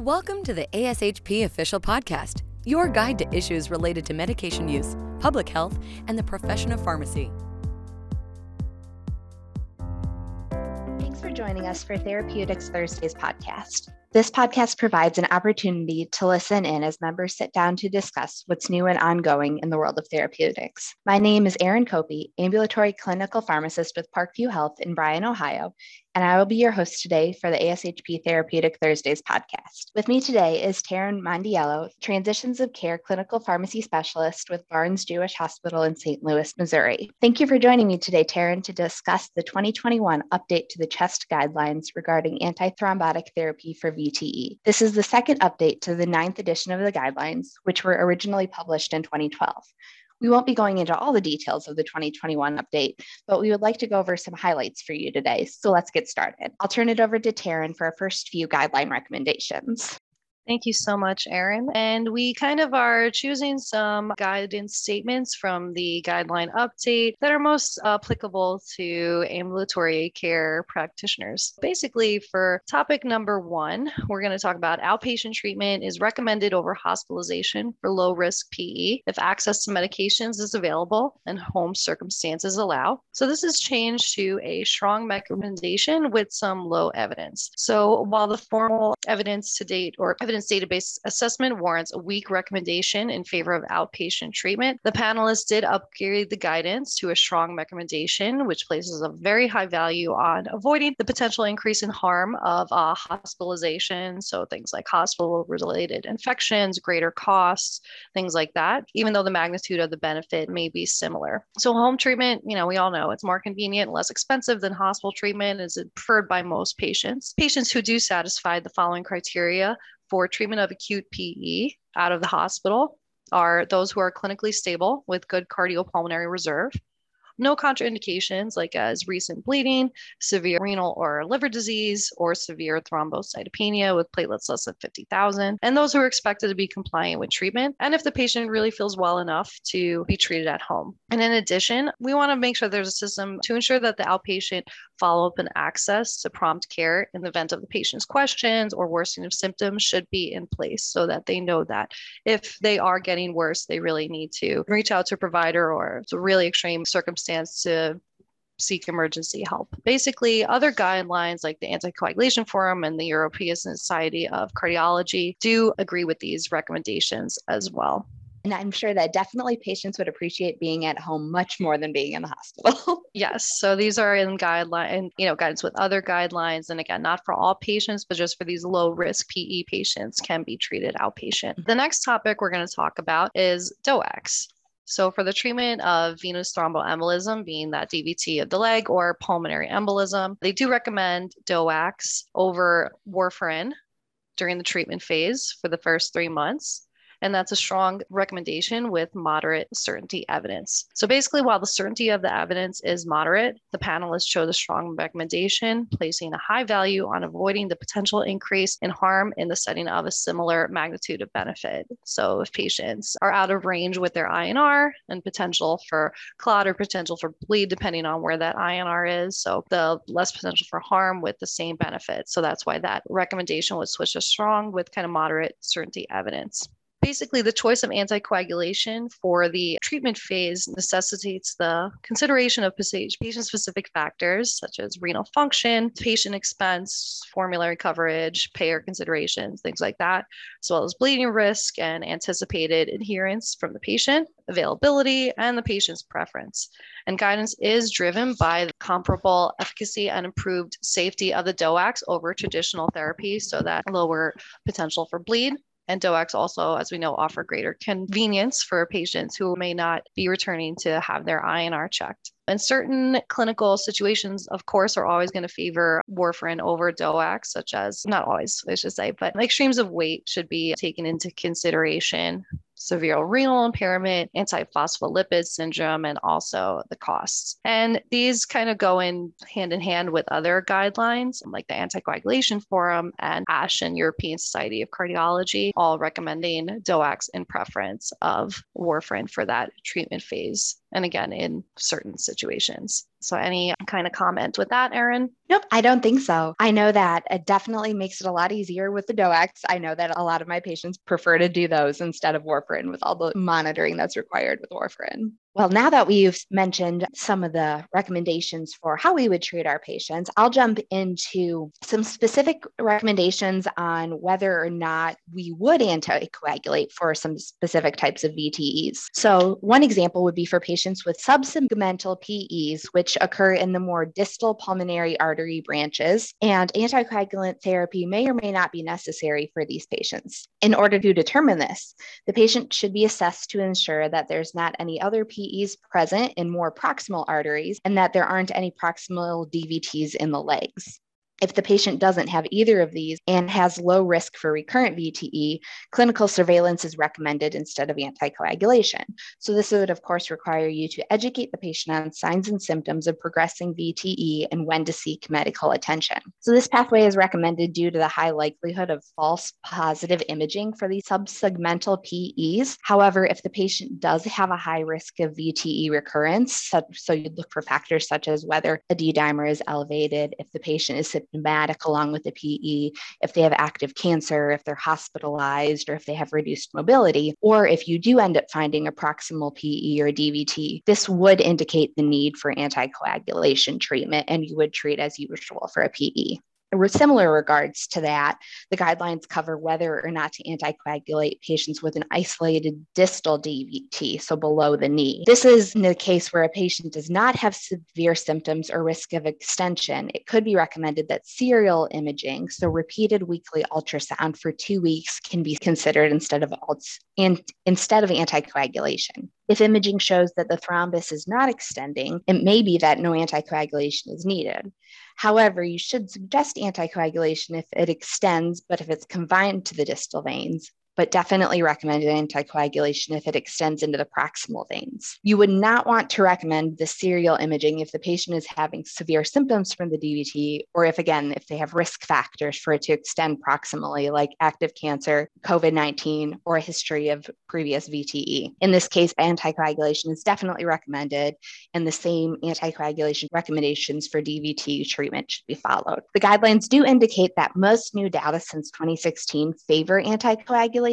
Welcome to the ASHP Official Podcast, your guide to issues related to medication use, public health, and the profession of pharmacy. Thanks for joining us for Therapeutics Thursdays podcast. This podcast provides an opportunity to listen in as members sit down to discuss what's new and ongoing in the world of therapeutics. My name is Erin Copey, ambulatory clinical pharmacist with Parkview Health in Bryan, Ohio, and I will be your host today for the ASHP Therapeutic Thursdays podcast. With me today is Taryn Mondiello, Transitions of Care Clinical Pharmacy Specialist with Barnes Jewish Hospital in St. Louis, Missouri. Thank you for joining me today, Taryn, to discuss the 2021 update to the CHEST guidelines regarding antithrombotic therapy for This is the second update to the ninth edition of the guidelines, which were originally published in 2012. We won't be going into all the details of the 2021 update, but we would like to go over some highlights for you today. So let's get started. I'll turn it over to Taryn for our first few guideline recommendations. Thank you so much, Erin. And we kind of are choosing some guidance statements from the guideline update that are most applicable to ambulatory care practitioners. Basically, for topic number one, we're going to talk about outpatient treatment is recommended over hospitalization for low risk PE if access to medications is available and home circumstances allow. So, this is changed to a strong recommendation with some low evidence. So, while the formal evidence to date or evidence database assessment warrants a weak recommendation in favor of outpatient treatment. The panelists did upgrade the guidance to a strong recommendation, which places a very high value on avoiding the potential increase in harm of uh, hospitalization. So things like hospital related infections, greater costs, things like that, even though the magnitude of the benefit may be similar. So home treatment, you know, we all know it's more convenient, less expensive than hospital treatment, is preferred by most patients. Patients who do satisfy the following criteria for treatment of acute PE out of the hospital are those who are clinically stable with good cardiopulmonary reserve, no contraindications like as recent bleeding, severe renal or liver disease, or severe thrombocytopenia with platelets less than 50,000, and those who are expected to be compliant with treatment, and if the patient really feels well enough to be treated at home. And in addition, we want to make sure there's a system to ensure that the outpatient follow up and access to prompt care in the event of the patient's questions or worsening of symptoms should be in place so that they know that if they are getting worse, they really need to reach out to a provider or it's a really extreme circumstance circumstance to seek emergency help. Basically, other guidelines like the Anticoagulation Forum and the European Society of Cardiology do agree with these recommendations as well. And I'm sure that definitely patients would appreciate being at home much more than being in the hospital. yes. So these are in guideline, you know, guidance with other guidelines. And again, not for all patients, but just for these low risk PE patients can be treated outpatient. Mm-hmm. The next topic we're going to talk about is DOACs. So, for the treatment of venous thromboembolism, being that DVT of the leg or pulmonary embolism, they do recommend DOACs over warfarin during the treatment phase for the first three months. And that's a strong recommendation with moderate certainty evidence. So basically, while the certainty of the evidence is moderate, the panelists chose a strong recommendation, placing a high value on avoiding the potential increase in harm in the setting of a similar magnitude of benefit. So if patients are out of range with their INR and potential for clot or potential for bleed, depending on where that INR is, so the less potential for harm with the same benefit. So that's why that recommendation was switched to strong with kind of moderate certainty evidence. Basically, the choice of anticoagulation for the treatment phase necessitates the consideration of patient specific factors such as renal function, patient expense, formulary coverage, payer considerations, things like that, as well as bleeding risk and anticipated adherence from the patient, availability, and the patient's preference. And guidance is driven by the comparable efficacy and improved safety of the DOACs over traditional therapy, so that lower potential for bleed and DOACs also, as we know, offer greater convenience for patients who may not be returning to have their INR checked. And certain clinical situations, of course, are always going to favor warfarin over DOACs, such as, not always, I should say, but extremes of weight should be taken into consideration severe renal impairment, antiphospholipid syndrome, and also the costs. And these kind of go in hand in hand with other guidelines like the Anticoagulation Forum and ASH and European Society of Cardiology, all recommending DOACs in preference of warfarin for that treatment phase. And again in certain situations. So, any kind of comment with that, Erin? Nope, I don't think so. I know that it definitely makes it a lot easier with the DOACs. I know that a lot of my patients prefer to do those instead of warfarin with all the monitoring that's required with warfarin. Well, now that we've mentioned some of the recommendations for how we would treat our patients, I'll jump into some specific recommendations on whether or not we would anticoagulate for some specific types of VTEs. So, one example would be for patients with subsegmental PEs, which occur in the more distal pulmonary artery branches, and anticoagulant therapy may or may not be necessary for these patients. In order to determine this, the patient should be assessed to ensure that there's not any other PE Present in more proximal arteries and that there aren't any proximal DVTs in the legs. If the patient doesn't have either of these and has low risk for recurrent VTE, clinical surveillance is recommended instead of anticoagulation. So, this would, of course, require you to educate the patient on signs and symptoms of progressing VTE and when to seek medical attention. So, this pathway is recommended due to the high likelihood of false positive imaging for these subsegmental PEs. However, if the patient does have a high risk of VTE recurrence, so, so you'd look for factors such as whether a D dimer is elevated, if the patient is symptomatic along with the PE, if they have active cancer, if they're hospitalized, or if they have reduced mobility, or if you do end up finding a proximal PE or a DVT, this would indicate the need for anticoagulation treatment and you would treat as usual for a PE similar regards to that, the guidelines cover whether or not to anticoagulate patients with an isolated distal DVT, so below the knee. This is in the case where a patient does not have severe symptoms or risk of extension. It could be recommended that serial imaging, so repeated weekly ultrasound for two weeks, can be considered instead of instead of anticoagulation. If imaging shows that the thrombus is not extending, it may be that no anticoagulation is needed. However, you should suggest anticoagulation if it extends, but if it's confined to the distal veins, but definitely recommended anticoagulation if it extends into the proximal veins. You would not want to recommend the serial imaging if the patient is having severe symptoms from the DVT, or if, again, if they have risk factors for it to extend proximally, like active cancer, COVID 19, or a history of previous VTE. In this case, anticoagulation is definitely recommended, and the same anticoagulation recommendations for DVT treatment should be followed. The guidelines do indicate that most new data since 2016 favor anticoagulation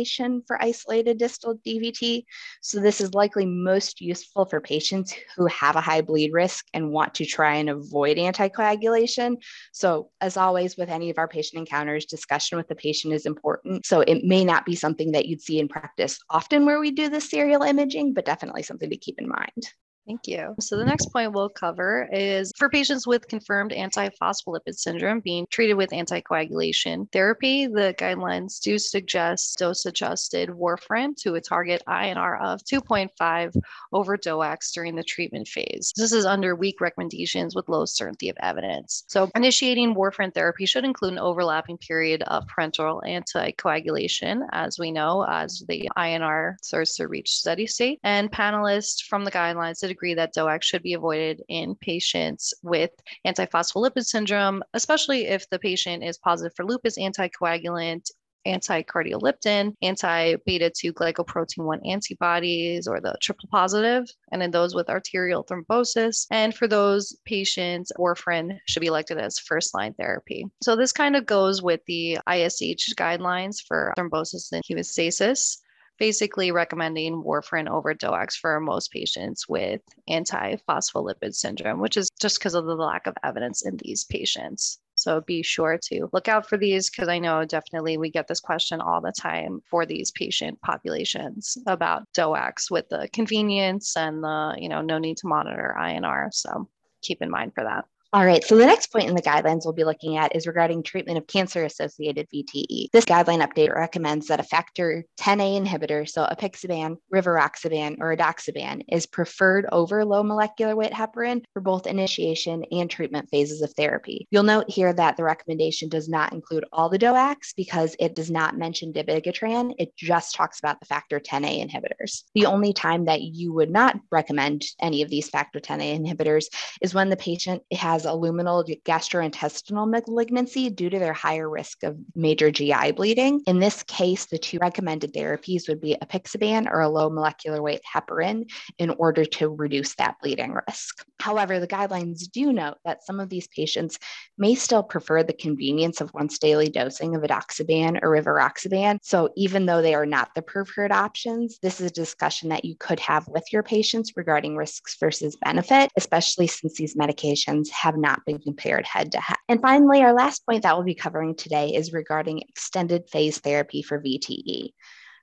for isolated distal DVT. So this is likely most useful for patients who have a high bleed risk and want to try and avoid anticoagulation. So as always with any of our patient encounters, discussion with the patient is important. So it may not be something that you'd see in practice often where we do the serial imaging, but definitely something to keep in mind. Thank you. So the next point we'll cover is for patients with confirmed antiphospholipid syndrome being treated with anticoagulation therapy, the guidelines do suggest dose adjusted warfarin to a target INR of 2.5 over DOACs during the treatment phase. This is under weak recommendations with low certainty of evidence. So initiating warfarin therapy should include an overlapping period of parenteral anticoagulation, as we know, as the INR starts to reach steady state. And panelists from the guidelines did agree that DOAC should be avoided in patients with antiphospholipid syndrome, especially if the patient is positive for lupus anticoagulant anti-cardiolipin, anti-beta 2 glycoprotein 1 antibodies, or the triple positive, and in those with arterial thrombosis. And for those patients, warfarin should be elected as first line therapy. So this kind of goes with the ISH guidelines for thrombosis and hemostasis basically recommending warfarin over DOACs for most patients with antiphospholipid syndrome, which is just because of the lack of evidence in these patients. So be sure to look out for these because I know definitely we get this question all the time for these patient populations about DOACs with the convenience and the, you know, no need to monitor INR. So keep in mind for that. All right, so the next point in the guidelines we'll be looking at is regarding treatment of cancer associated VTE. This guideline update recommends that a factor 10A inhibitor, so apixaban, rivaroxaban, or edoxaban, is preferred over low molecular weight heparin for both initiation and treatment phases of therapy. You'll note here that the recommendation does not include all the DOACs because it does not mention dabigatran. It just talks about the factor 10A inhibitors. The only time that you would not recommend any of these factor 10A inhibitors is when the patient has has a luminal gastrointestinal malignancy due to their higher risk of major GI bleeding. In this case, the two recommended therapies would be apixaban or a low molecular weight heparin in order to reduce that bleeding risk. However, the guidelines do note that some of these patients may still prefer the convenience of once daily dosing of edoxaban or rivaroxaban. So even though they are not the preferred options, this is a discussion that you could have with your patients regarding risks versus benefit, especially since these medications have not been compared head to head. And finally, our last point that we'll be covering today is regarding extended phase therapy for VTE.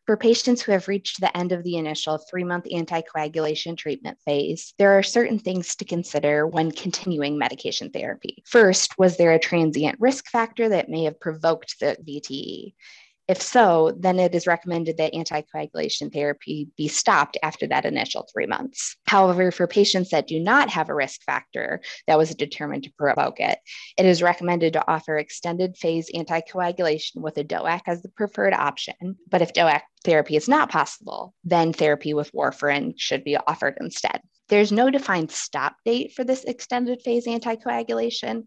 For patients who have reached the end of the initial three month anticoagulation treatment phase, there are certain things to consider when continuing medication therapy. First, was there a transient risk factor that may have provoked the VTE? If so, then it is recommended that anticoagulation therapy be stopped after that initial three months. However, for patients that do not have a risk factor that was determined to provoke it, it is recommended to offer extended phase anticoagulation with a DOAC as the preferred option. But if DOAC therapy is not possible, then therapy with warfarin should be offered instead. There's no defined stop date for this extended phase anticoagulation.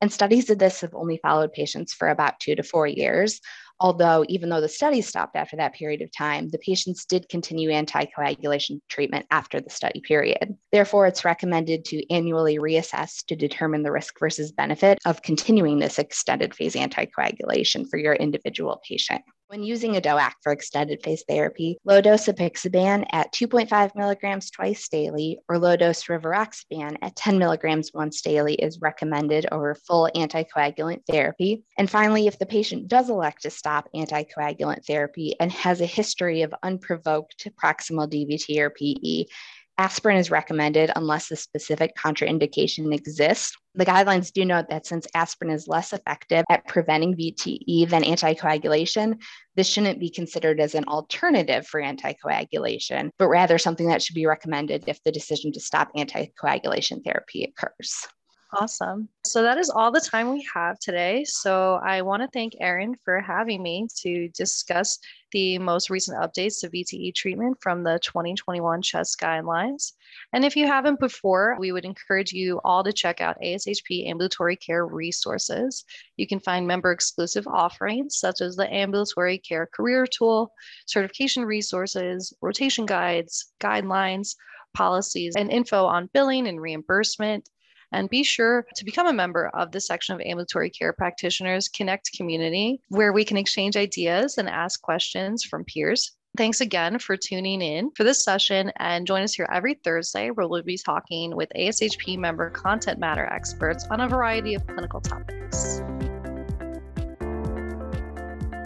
And studies of this have only followed patients for about two to four years, Although, even though the study stopped after that period of time, the patients did continue anticoagulation treatment after the study period. Therefore, it's recommended to annually reassess to determine the risk versus benefit of continuing this extended phase anticoagulation for your individual patient. When using a DOAC for extended phase therapy, low dose apixaban at 2.5 milligrams twice daily or low dose rivaroxaban at 10 milligrams once daily is recommended over full anticoagulant therapy. And finally, if the patient does elect to stop anticoagulant therapy and has a history of unprovoked proximal DVT or PE, aspirin is recommended unless a specific contraindication exists. The guidelines do note that since aspirin is less effective at preventing VTE than anticoagulation, this shouldn't be considered as an alternative for anticoagulation, but rather something that should be recommended if the decision to stop anticoagulation therapy occurs. Awesome. So that is all the time we have today. So I want to thank Erin for having me to discuss the most recent updates to VTE treatment from the 2021 CHEST guidelines. And if you haven't before, we would encourage you all to check out ASHP ambulatory care resources. You can find member exclusive offerings such as the ambulatory care career tool, certification resources, rotation guides, guidelines, policies, and info on billing and reimbursement and be sure to become a member of the section of ambulatory care practitioners Connect community, where we can exchange ideas and ask questions from peers. Thanks again for tuning in for this session and join us here every Thursday where we'll be talking with ASHP member content matter experts on a variety of clinical topics.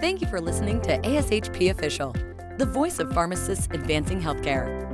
Thank you for listening to ASHP Official, the voice of pharmacists advancing healthcare.